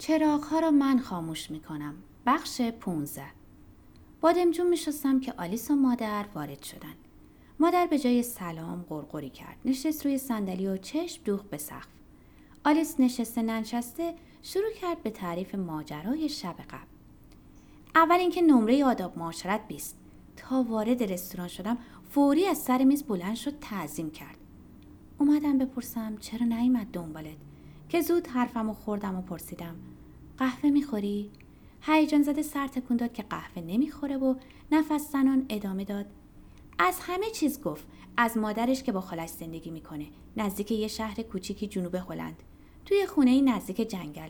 چراغ را من خاموش می کنم. بخش 15 بادمجون می شستم که آلیس و مادر وارد شدن. مادر به جای سلام قرقری کرد. نشست روی صندلی و چشم دوخت به سقف. آلیس نشسته ننشسته شروع کرد به تعریف ماجرای شب قبل. اول اینکه نمره آداب معاشرت بیست. تا وارد رستوران شدم فوری از سر میز بلند شد تعظیم کرد. اومدم بپرسم چرا نیومد دنبالت که زود حرفم و خوردم و پرسیدم. قهوه می‌خوری؟ هیجان زده سر تکون داد که قهوه نمی‌خوره و نفس زنان ادامه داد. از همه چیز گفت از مادرش که با خالش زندگی می‌کنه نزدیک یه شهر کوچیکی جنوب هلند. توی خونه نزدیک جنگل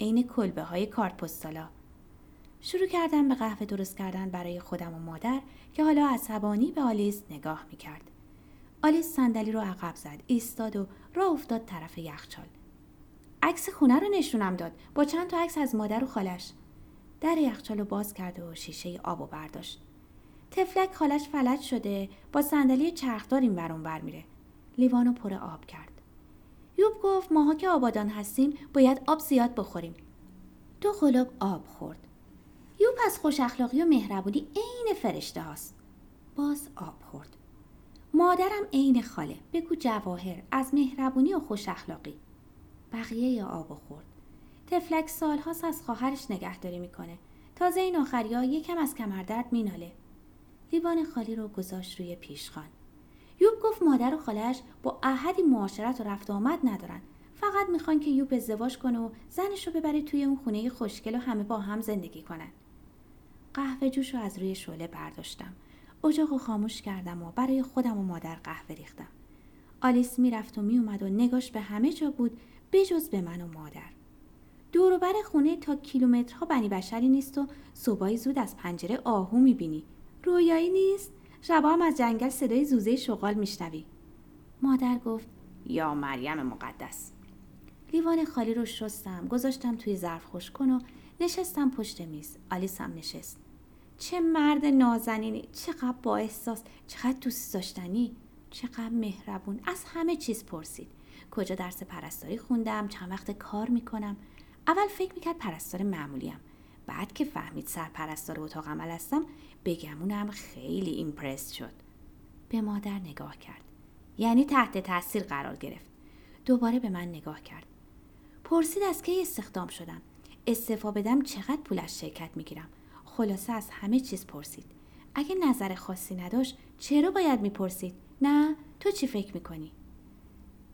عین کلبه های کارت پستالا شروع کردم به قهوه درست کردن برای خودم و مادر که حالا عصبانی به آلیس نگاه می‌کرد. آلیس صندلی رو عقب زد ایستاد و راه افتاد طرف یخچال. عکس خونه رو نشونم داد. با چند تا عکس از مادر و خالش. در یخچال رو باز کرد و شیشه آب و برداشت. تفلک خالش فلج شده با صندلی چرخدار این برون بر میره. لیوانو پر آب کرد. یوب گفت ماها که آبادان هستیم باید آب زیاد بخوریم. دو خلوب آب خورد. یوب از خوش اخلاقی و مهربونی عین فرشته هاست. باز آب خورد. مادرم عین خاله. بگو جواهر از مهربونی و خوش اخلاقی. بقیه آب خورد. تفلک سالهاست از خواهرش نگهداری می‌کنه. تازه این آخری ها یکم از کمردرد میناله. لیوان خالی رو گذاشت روی پیشخان. یوب گفت مادر و خالش با احدی معاشرت و رفت آمد ندارن. فقط می‌خوان که یوب ازدواج کنه و زنش رو ببره توی اون خونه خوشگل و همه با هم زندگی کنن. قهوه جوش رو از روی شعله برداشتم. اجاق رو خاموش کردم و برای خودم و مادر قهوه ریختم. آلیس می‌رفت و میومد و نگاش به همه جا بود بجز به من و مادر. دوروبر خونه تا کیلومترها بنی بشری نیست و صبحای زود از پنجره آهو می‌بینی. رویایی نیست. شبا هم از جنگل صدای زوزه شغال میشنوی. مادر گفت یا مریم مقدس. لیوان خالی رو شستم گذاشتم توی ظرف خوش کن و نشستم پشت میز. آلیس هم نشست. چه مرد نازنینی چقدر با احساس. چقدر دوست داشتنی. چقدر مهربون. از همه چیز پرسید. کجا درس پرستاری خوندم چند وقت کار می‌کنم. اول فکر می‌کرد پرستار معمولیم. بعد که فهمید سرپرستار اتاق عمل هستم بگمونم خیلی ایمپرس شد. به مادر نگاه کرد. یعنی تحت تاثیر قرار گرفت. دوباره به من نگاه کرد. پرسید از کی استخدام شدم. استعفا بدم چقدر پول از شرکت می‌گیرم. خلاصه از همه چیز پرسید. اگه نظر خاصی نداشت چرا باید می‌پرسید؟ نه؟ تو چی فکر می‌کنی؟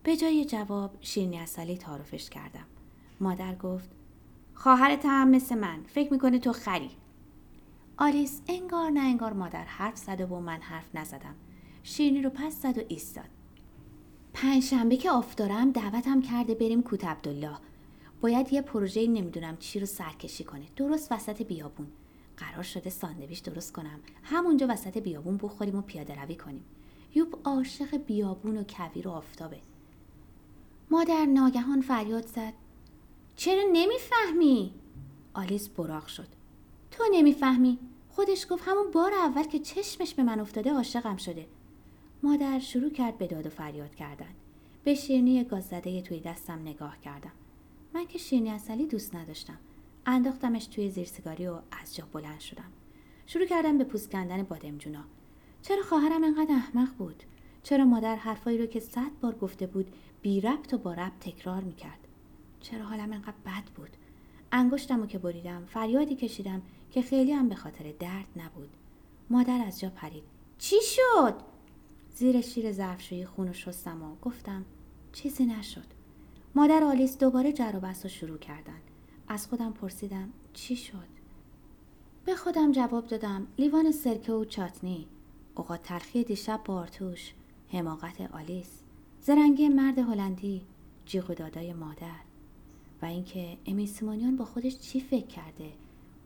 به جای جواب شیرنی اصلی تعارفش کردم. مادر گفت خواهرت هم مثل من فکر می‌کنه تو خری. آلیس انگار نه انگار مادر حرف زد و من حرف نزدم. شیرینی رو پس زد و ایستاد. پنجشنبه که off دارم دعوتم کرده بریم کوت عبدالله. باید یه پروژه نمی‌دونم چی رو سرکشی کنه. درست وسط بیابون. قرار شده ساندویچ درست کنم. همونجا وسط بیابون بخوریم و پیاده روی کنیم. یوپ عاشق بیابون و کویر و آفتابه. مادر ناگهان فریاد زد. چرا نمی‌فهمی؟ آلیس براق شد. تو نمی‌فهمی؟ خودش گفت همون بار اول که چشمش به من افتاده عاشقم شده. مادر شروع کرد به داد و فریاد کردن. به شیرنی گاززده توی دستم نگاه کردم. من که شیرنی اصلی دوست نداشتم. انداختمش توی زیر سیگاری و از جا بلند شدم. شروع کردم به پوست کندن بادمجونا چرا خواهرم انقدر احمق بود؟ چرا مادر حرفایی رو که صد بار گفته بود بی ربط و با ربط تکرار می‌کرد. چرا حالم انقدر بد بود؟ انگشتم که بریدم فریادی کشیدم که خیلی هم به خاطر درد نبود. مادر از جا پرید. چی شد؟ زیر شیر ظرفشویی خون و شستم و گفتم چیزی نشد. مادر آلیس دوباره جر و بحث شروع کردن. از خودم پرسیدم چی شد؟ به خودم جواب دادم لیوان سرکه و چاتنی. اوقات تلخی دیشب بارتوش. حماقت آلیس. زرنگی مرد هلندی جیغ و دادای مادر. و اینکه امی سیمونیان با خودش چی فکر کرده؟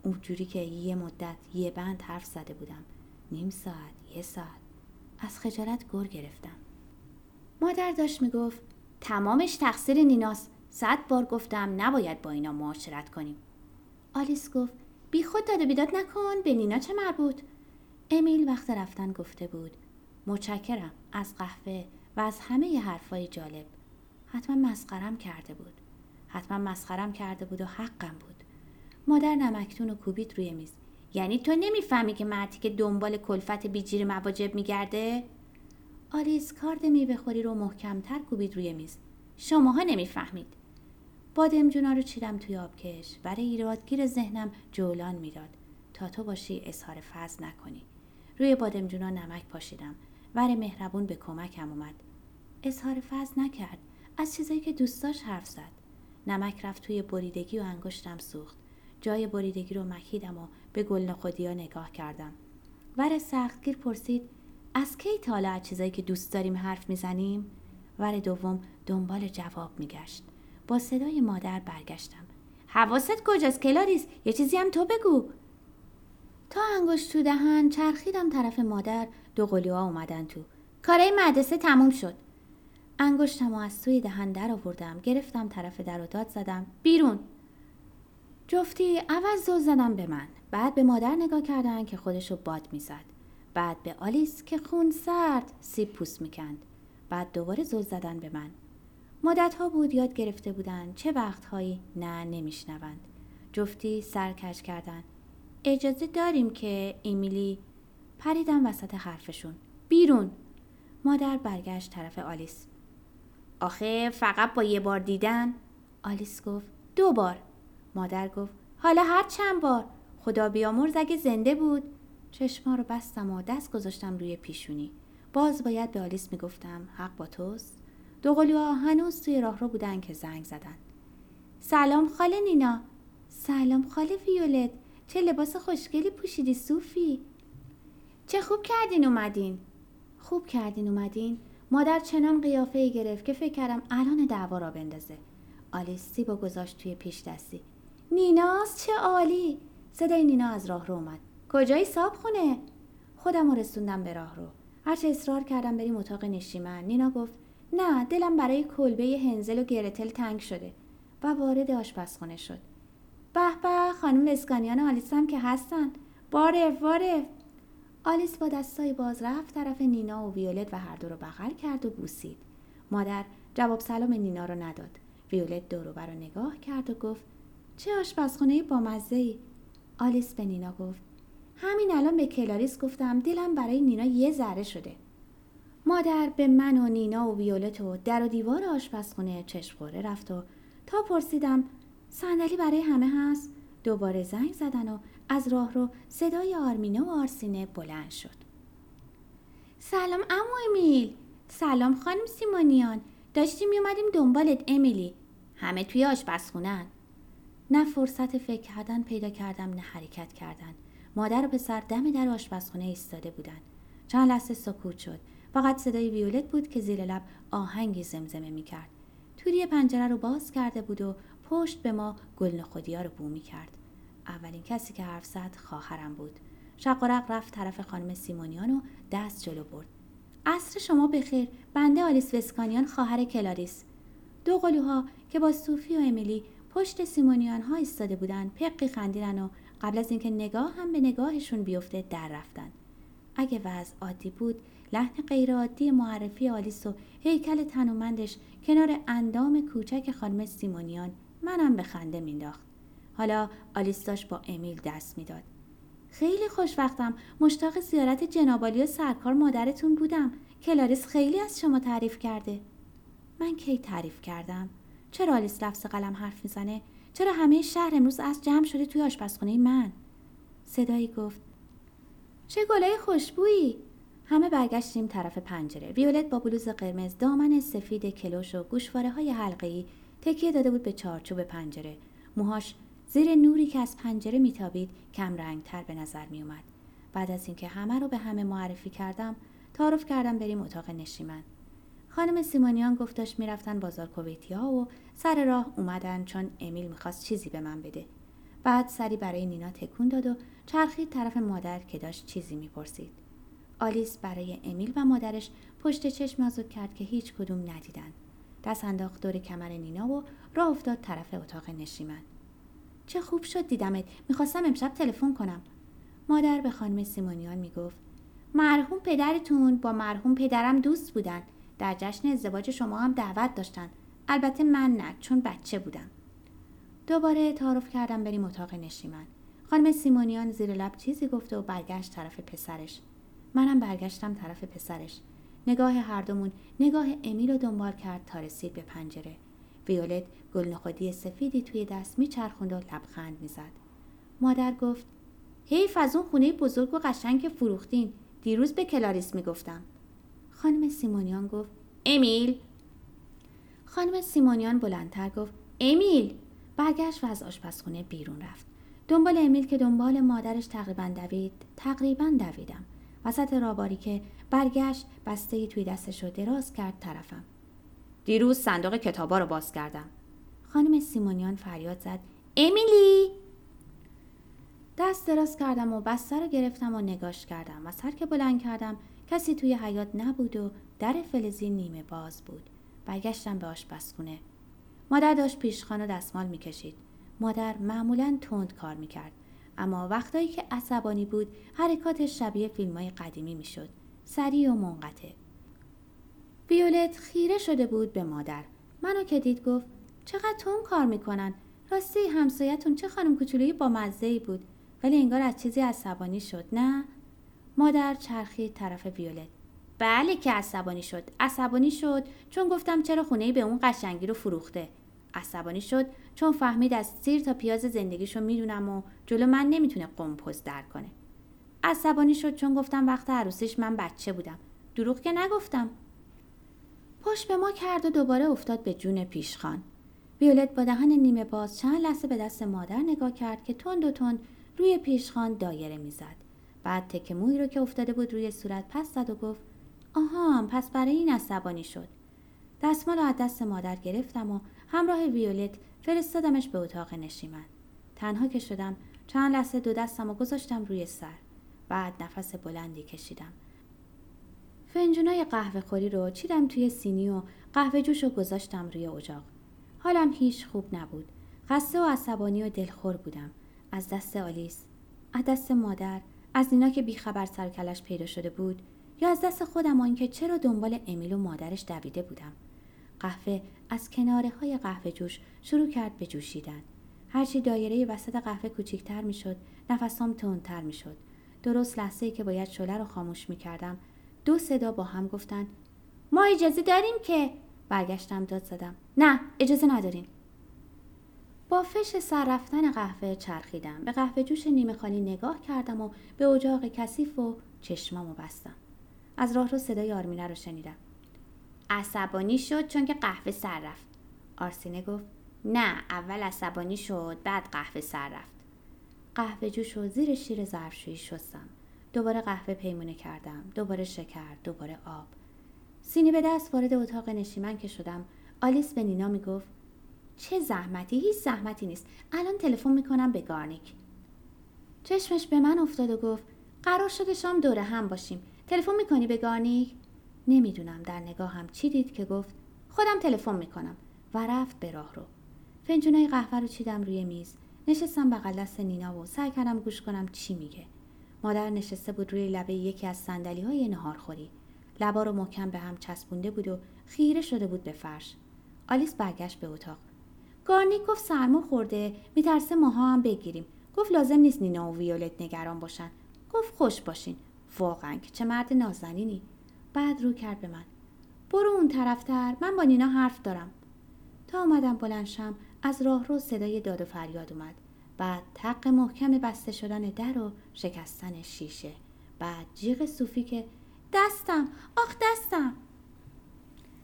اونجوری که یه مدت یه بند حرف زده بودم. نیم ساعت یه ساعت. از خجالت گر گرفتم. مادر داشت می‌گفت تمامش تقصیر نیناست. صد بار گفتم نباید با اینا معاشرت کنیم. آلیس گفت بی خود داده بیداد نکن به نینا چه مربوط؟ امیل وقت رفتن گفته بود متشکرم از قهوه. و از همه ی حرفای جالب حتما مسخرم کرده بود. حتما مسخرم کرده بود و حقم بود. مادر نمکتون و کوبید روی میز. یعنی تو نمی‌فهمی که مردی که دنبال کلفت بیجیر مواجب میگرده؟ آلیس کارد میوه خوری رو محکمتر کوبید روی میز. شماها نمی‌فهمید. بادمجونا رو چیدم توی آبکش. برای ایرادگیر ذهنم جولان می‌داد. تا تو باشی اظهار فضل نکنی. روی بادمجونا نمک پاشیدم. ور مهربون به کمکم اومد. اظهار فضل نکرد. از چیزایی که دوست داشت حرف زد. نمک رفت توی بریدگی و انگشتم سوخت. جای بریدگی رو مکیدم و به گل خودیا نگاه کردم. ور سختگیر پرسید از کی تا حالا از چیزایی که دوست داریم حرف می‌زنیم؟ ور دوم دنبال جواب میگشت. با صدای مادر برگشتم. حواست کجاست کلاریس؟ یه چیزی هم تو بگو. تا انگشت تو دهن چرخیدم طرف مادر دو قلیوها اومدن تو. کارای مدرسه تموم شد. انگشتم و از توی دهن در آوردم گرفتم طرف در و داد زدم. بیرون. جفتی عوض زل زدم به من. بعد به مادر نگاه کردن که خودشو باد می‌زد. بعد به آلیس که خون سرد سیب پوست می‌کند. بعد دوباره زل زدن به من. مدت ها بود یاد گرفته بودن چه وقتهایی نه نمیشنوند. جفتی سرکش کردن. اجازه داریم که ایمیلی پریدم وسط حرفشون. بیرون. مادر برگشت طرف آلیس. آخه فقط با یه بار دیدن؟ آلیس گفت دو بار. مادر گفت حالا هر چند بار؟ خدا بیامرز اگه زنده بود. چشما رو بستم و دست گذاشتم روی پیشونی. باز باید به آلیس می‌گفتم حق با توست؟ دو قلوها هنوز توی راه رو بودن که زنگ زدن. سلام خاله نینا. سلام خاله ویولت. چه لباس خوشگلی پوشیدی صوفی چه خوب کردین اومدین. خوب کردین اومدین. مادر چنان قیافه ای گرفت که فکر کردم الان دعوا را بندازه. آلیس سیبو گذاشت توی پیش دستی. نیناس چه عالی! صدای نینا از راه رو اومد. کجایی صاحب خونه؟ خودم رو رسوندم به راه رو. هرچه اصرار کردم بریم اتاق نشیمن. نینا گفت نه دلم برای کلبه هنزل و گرتل تنگ شده. و وارد آشپزخونه شد. به به خانم اسکانیان آلیس هم که هستن. باره باره. آلیس با دستای باز رفت طرف نینا و ویولت و هر دو رو بغل کرد و بوسید. مادر جواب سلام نینا رو نداد. ویولت دورو رو نگاه کرد و گفت چه آشپزخونه با مزه ای آلیس به نینا گفت همین الان به کلاریس گفتم دلم برای نینا یه ذره شده. مادر به من و نینا و ویولت و در و دیوار آشپزخونه چشم رفت و تا پرسیدم صندلی برای همه هست؟ دوباره زنگ زدن و از راه رو صدای آرمینه و آرسینه بلند شد. سلام امو امیل. سلام خانم سیمانیان داشتیم میومدیم دنبالت امیلی. همه توی آشپزخونهن نه فرصت فکر کردن پیدا کردم نه حرکت کردن. مادر و پسر دم در آشپزخونه ایستاده بودن. چند لحظه سکوت شد. فقط صدای ویولت بود که زیر لب آهنگی زمزمه می‌کرد. توری پنجره رو باز کرده بود و پشت به ما گل رو بو می‌کرد. اولین کسی که حرف زد خواهرم بود. شق و رق رفت طرف خانم سیمونیان و دست جلو برد. عصر شما بخیر بنده آلیس وسکانیان خواهر کلاریس. دو قلوها که با صوفی و امیلی پشت سیمونیان ها ایستاده بودن پقی خندیدن و قبل از اینکه نگاه هم به نگاهشون بیفته در رفتن. اگه وضع عادی بود لحن غیرعادی معرفی آلیس و هیکل تنومندش کنار اندام کوچک خانم سیمونیان منم به خنده مینداخت حالا آلیس داشت با امیل دست می‌داد. خیلی خوشوقتم مشتاق زیارت جنابعالی و سرکار مادرتون بودم. کلاریس خیلی از شما تعریف کرده. من کی تعریف کردم؟ چرا آلیس لفظ قلم حرف می‌زنه؟ چرا همه شهر امروز از جمع شده توی آشپزخونه من؟ صدایی گفت. چه گلای خوشبویی. همه برگشتیم طرف پنجره. ویولت با بلوز قرمز دامن سفید کلوش و گوشواره های حلقه‌ای تکیه داده بود به چارچوب پنجره. موهاش زیر نوری که از پنجره میتابید کم رنگتر به نظر می اومد. بعد از اینکه همه رو به همه معرفی کردم تعارف کردم بریم اتاق نشیمن. خانم سیمونیان گفت می‌رفتن بازار کویتی ها و سر راه اومدن چون امیل می‌خواست چیزی به من بده. بعد سری برای نینا تکون داد و چرخید طرف مادر که داشت چیزی می‌پرسید. آلیس برای امیل و مادرش پشت چشم آزاد کرد که هیچ کدوم ندیدن. دست انداخت دور کمر نینا و راه افتاد طرف اتاق نشیمن. چه خوب شد دیدمت. می‌خواستم امشب تلفن کنم. مادر به خانم سیمونیان می‌گفت مرحوم پدرتون با مرحوم پدرم دوست بودن. در جشن ازدواج شما هم دعوت داشتن. البته من نه چون بچه بودم. دوباره تعارف کردم بریم اتاق نشیمن. خانم سیمونیان زیر لب چیزی گفته و برگشت طرف پسرش. منم برگشتم طرف پسرش. نگاه هر دومون نگاه امیل رو دنبال کرد تا رسید به پنجره. ویولت گل سفیدی توی دست میچرخوند و لبخند می‌زد. مادر گفت حیف از اون خونه بزرگ و قشنگ که فروختین. دیروز به کلاریس می‌گفتم. خانم سیمونیان گفت امیل. خانم سیمونیان بلندتر گفت امیل. برگشت و از آشپزخونه بیرون رفت. دنبال امیل که دنبال مادرش تقریبا دوید تقریبا دویدم. وسط راباری که برگشت بسته توی دستش رو دراز کرد طرفم. دیروز صندوق کتابا رو باز کردم. خانم سیمونیان فریاد زد. امیلی! دست دراز کردم و بسته رو گرفتم و نگاش کردم و سر که بلند کردم کسی توی حیات نبود و در فلزی نیمه باز بود. برگشتم به آشپزخونه. مادر داشت پیشخان و دستمال می‌کشید. مادر معمولا تند کار می‌کرد. اما وقتایی که عصبانی بود حرکات شبیه فیلم های قدیمی می‌شد. سریع و منقطع. ویولت خیره شده بود به مادر. منو که دید گفت چقدر تون کار می‌کنن. راستی همسایتون چه خانم کوچولویی با مزه ای بود؟ ولی انگار از چیزی عصبانی شد نه؟ مادر چرخید طرف ویولت. بله که عصبانی شد. عصبانی شد چون گفتم چرا خونه به اون قشنگی رو فروخته. عصبانی شد چون فهمید از سیر تا پیاز زندگیشو می‌دونم و جلو من نمی‌تونه قمپوز در کنه. عصبانی شد چون گفتم وقت عروسیش من بچه بودم. دروغ که نگفتم. پشت به ما کرد و دوباره افتاد به جون پیشخان. ویولت با دهن نیمه باز چند لحظه به دست مادر نگاه کرد که تند و تند روی پیشخان دایره می‌زد. بعد تک موی رو که افتاده بود روی صورت پس زد و گفت آها پس برای این عصبانی شد. دستمال از دست مادر گرفتم و همراه ویولت فرستادمش به اتاق نشیمن. تنها که شدم چند لحظه دو دستم و گذاشتم روی سر. بعد نفس بلندی کشیدم. فنجونای قهوه خوری رو چیدم توی سینی و قهوه جوش رو گذاشتم روی اجاق حالم هیچ خوب نبود. خسته و عصبانی و دلخور بودم. از دست آلیس. از دست مادر. از اینا که بیخبر سرکلش پیدا شده بود. یا از دست خودم اینکه چرا دنبال امیل و مادرش دویده بودم. قهوه از کناره های قهوه جوش شروع کرد به جوشیدن. هرچی دایره وسط قهوه کوچیکتر می‌شد نفسام تندتر می‌شد. درست لحظه ای که باید شله رو خاموش می‌کردم دو صدا با هم گفتن. ما اجازه داریم که برگشتم داد زدم. نه اجازه نداریم. با فش سر رفتن قهوه چرخیدم. به قهوه جوش نیمه خالی نگاه کردم و به اجاق کثیف و چشمامو بستم. از راه رو صدای آرمینه رو شنیدم. عصبانی شد چون که قهوه سر رفت. آرسینه گفت نه اول عصبانی شد بعد قهوه سر رفت. قهوه جوش و زیر شیر ظرفشویی شستم. دوباره قهوه پیمونه کردم دوباره شکر دوباره آب. سینی به دست وارد اتاق نشیمن که شدم. آلیس به نینا می‌گفت چه زحمتی؟ هیچ زحمتی نیست. الان تلفن می‌کنم به گارنیک. چشمش به من افتاد و گفت قرار شده شام دوره هم باشیم. تلفن می‌کنی به گارنیک؟ نمی‌دونم. در نگاهم چی دید که گفت خودم تلفن می‌کنم. و رفت به راه رو. فنجونای قهوه رو چیدم روی میز. نشستم بغل دست نینا و سعی کردم گوش کنم چی میگه. مادر نشسته بود روی لبه یکی از سندلی های نهارخوری لبا رو محکم به هم چسبونده بود و خیره شده بود به فرش. آلیس برگشت به اتاق. گارنیک گفت سرما خورده میترسه ماها هم بگیریم. گفت لازم نیست نینا و ویولت نگران باشن. گفت خوش باشین. واقعا که چه مرد نازنینی. بعد رو کرد به من. برو اون طرفتر من با نینا حرف دارم. تا اومدم بلنشم از راه رو صدای داد و فریاد اومد. بعد تق محکم بسته شدن در و شکستن شیشه بعد جیغ صوفی که دستم آخ دستم.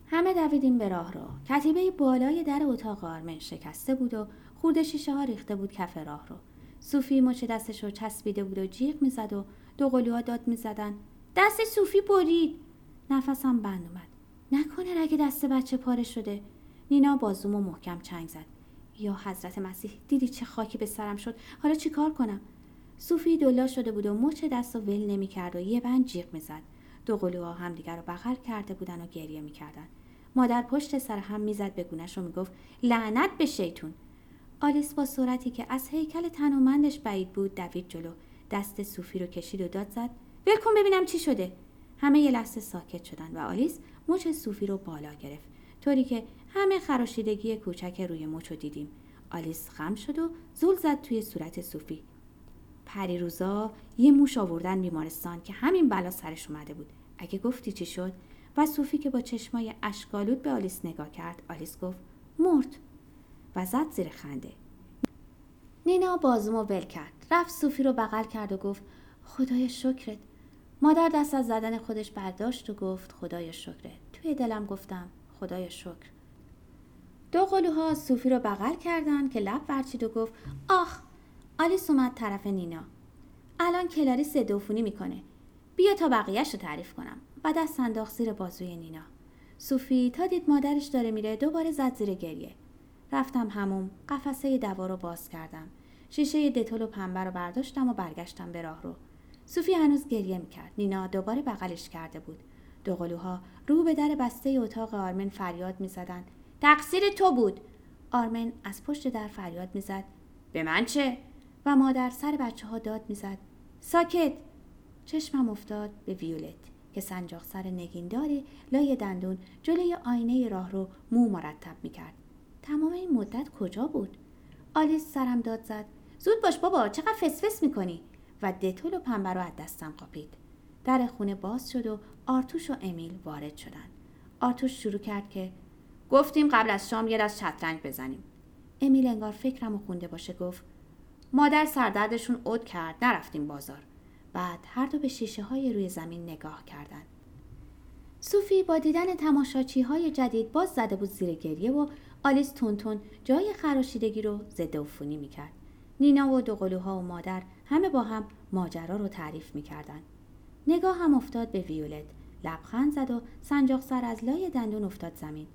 همه دویدیم به راه رو. کتیبه بالای در اتاق آرمن شکسته بود و خورده شیشه ها ریخته بود کف راه رو. صوفی مچ دستش رو چسبیده بود و جیغ می‌زد و دو قلوها داد می‌زدن. دست صوفی برید. نفسم بند اومد. نکنه رگ دست بچه پاره شده. نینا بازومو محکم چنگ زد. یا حضرت مسیح؟ دیدی چه خاکی به سرم شد؟ حالا چیکار کنم؟ صوفی دلا شده بود و مچ دست و ول نمی‌کرد و یه بند جیغ می‌زد دو قلوها همدیگر رو بغل کرده بودن و گریه می‌کردن مادر پشت سر هم می‌زد به گونش و می‌گفت لعنت به شیطون. آلیس با صورتی که از هیکل تنومندش بعید بود دوید جلو. دست صوفی رو کشید و داد زد ول ببینم چی شده. همه یه لحظه ساکت شدن و آلیس مچ صوفی رو بالا گرفت. طوری که همه خراشیدگی کوچک روی مچ رو دیدیم. آلیس خم شد و زل زد توی صورت صوفی. پریروزا یه موش آوردن بیمارستان که همین بلا سرش اومده بود. اگه گفتی چی شد؟ و صوفی که با چشمای اشکالود به آلیس نگاه کرد آلیس گفت مرد. و زد زیر خنده. نینا بازومو ول کرد. رفت صوفی رو بغل کرد و گفت خدای شکرت. مادر دست از زدن خودش برداشت و گفت خدای شکرت. توی دلم گفتم خدای شکر. دو قلوها صوفی رو بغل کردن که لب ورچید و گفت آخ آلیس اومد طرف نینا. الان کلاری سدوفونی می‌کنه. بیا تا بقیهش رو تعریف کنم. و دست انداخت زیر بازوی نینا. صوفی تا دید مادرش داره میره دوباره زد زیر گریه. رفتم هموم قفسه دوا رو باز کردم. شیشه دتول و پنبه رو برداشتم و برگشتم به راه رو صوفی هنوز گریه می‌کرد. نینا دوباره بغلش کرده بود. دوقلوها رو به در بسته اتاق آرمن فریاد می‌زدند تقصیر تو بود. آرمن از پشت در فریاد می‌زد. به من چه؟ و مادر سر بچه ها داد می‌زد. ساکت. چشمم افتاد به ویولت که سنجاق سر نگینداری لای دندون جلوی آینه راه رو مو مرتب می‌کرد. تمام این مدت کجا بود؟ آلیس سرم داد زد. زود باش بابا چقدر فسفس می‌کنی؟ و دتول و پنبه رو از دستم قاپید. در خونه باز شد و آرتوش و امیل وارد شدن. آرتوش شروع کرد که گفتیم قبل از شام یه دست شطرنج بزنیم امیل انگار فکرم و خونده باشه گفت مادر سردردشون عد کرد نرفتیم بازار بعد هر دو به شیشه های روی زمین نگاه کردند. صوفی با دیدن تماشاچی های جدید باز زده بود زیر گریه و آلیس تونتون جای خراشیدگی رو ضد عفونی می‌کرد. نینا و دوقلوها و مادر همه با هم ماجرا رو تعریف می‌کردند. نگاه هم افتاد به ویولت. لبخند زد و سنجاق سر از لای دندون افتاد زمین.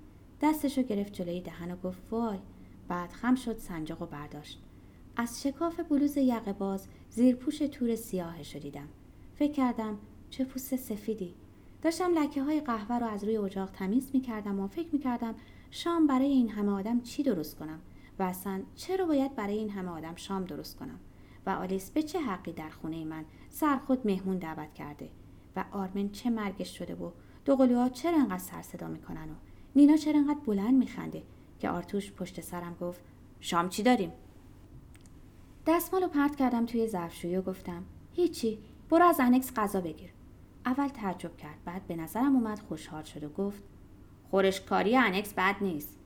دستشو گرفت جلوی دهن و گفت وای. بعد خم شد سنجاق و برداشت. از شکاف بلوز یقه باز زیر پوش تور سیاهش دیدم. فکر کردم چه پوست سفیدی. داشتم لکه های قهوه رو از روی اجاق تمیز می کردم و فکر می کردم شام برای این همه آدم چی درست کنم و اصلا چرا باید برای این همه آدم شام درست کنم و آلیس به چه حقی در خونه من سر خود مهمون دعوت کرده و آرمن چه مرگش شده و دو چرا انقدر سر صدا می‌کنن و نینا چرا انقدر بلند میخنده؟ که آرتوش پشت سرم گفت شام چی داریم؟ دستمالو پرت کردم توی ظرفشویی و گفتم هیچی برو از انکس غذا بگیر. اول تعجب کرد بعد به نظرم اومد خوشحال شد و گفت خورش کاری انکس بد نیست.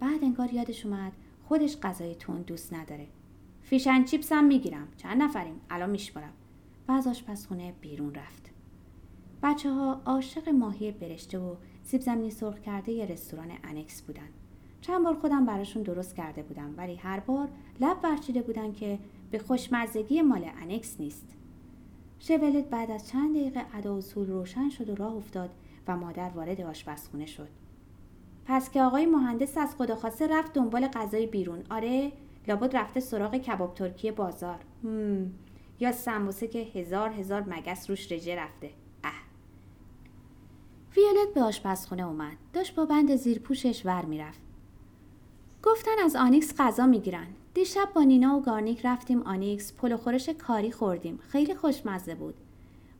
بعد انگار یادش اومد خودش غذای تند دوست نداره. fish and chips هم می‌گیرم چند نفریم الان میشمارم و از آشپزخونه بیرون رفت. بچه ها عاشق ماهی برشته و سیب زمینی سرخ کرده یه رستوران انکس بودن. چند بار خودم براشون درست کرده بودم ولی هر بار لب ورچیده بودن که به خوشمزگی مال انکس نیست. شورلت بعد از چند دقیقه ادا اصول روشن شد و راه افتاد و مادر وارد آشپزخونه شد. پس که آقای مهندس از خدا خواسته رفت دنبال غذای بیرون. آره لابد رفته سراغ کباب ترکی بازار. هم. یا سمبوسه که هزار هزار مگس روش رژه رفته. ویولت به آشپزخونه اومد. داشت با بند زیر پوشش ور می‌رفت. گفتن از آنیکس غذا می‌گیرن. دیشب با نینا و گارنیک رفتیم آنیکس پلو خورش کاری خوردیم. خیلی خوشمزه بود.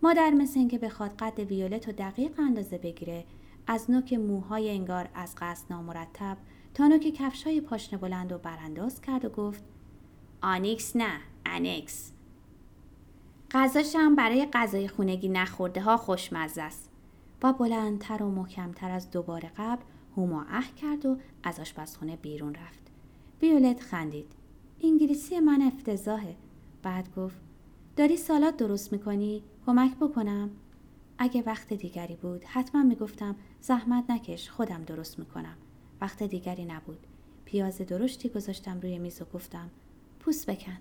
مادر مثل اینکه بخواد قد ویولت و دقیق اندازه بگیره از نوک موهای انگار از قصد نامرتب تا نوک کفشای پاشنه بلند و برانداز کرد و گفت آنیکس نه انکس غذاشم برای غذای خونگی نخورده ها خوشمزه است. بعد بلندتر و محکمتر از دو بار قبل هوما اه کرد و از آشپزخونه بیرون رفت. ویولت خندید. انگلیسی من افتضاحه. بعد گفت داری سالاد درست می‌کنی؟ کمک بکنم؟ اگه وقت دیگری بود حتما می‌گفتم زحمت نکش خودم درست می‌کنم. وقت دیگری نبود. پیاز درشتی گذاشتم روی میز و گفتم پوست بکن.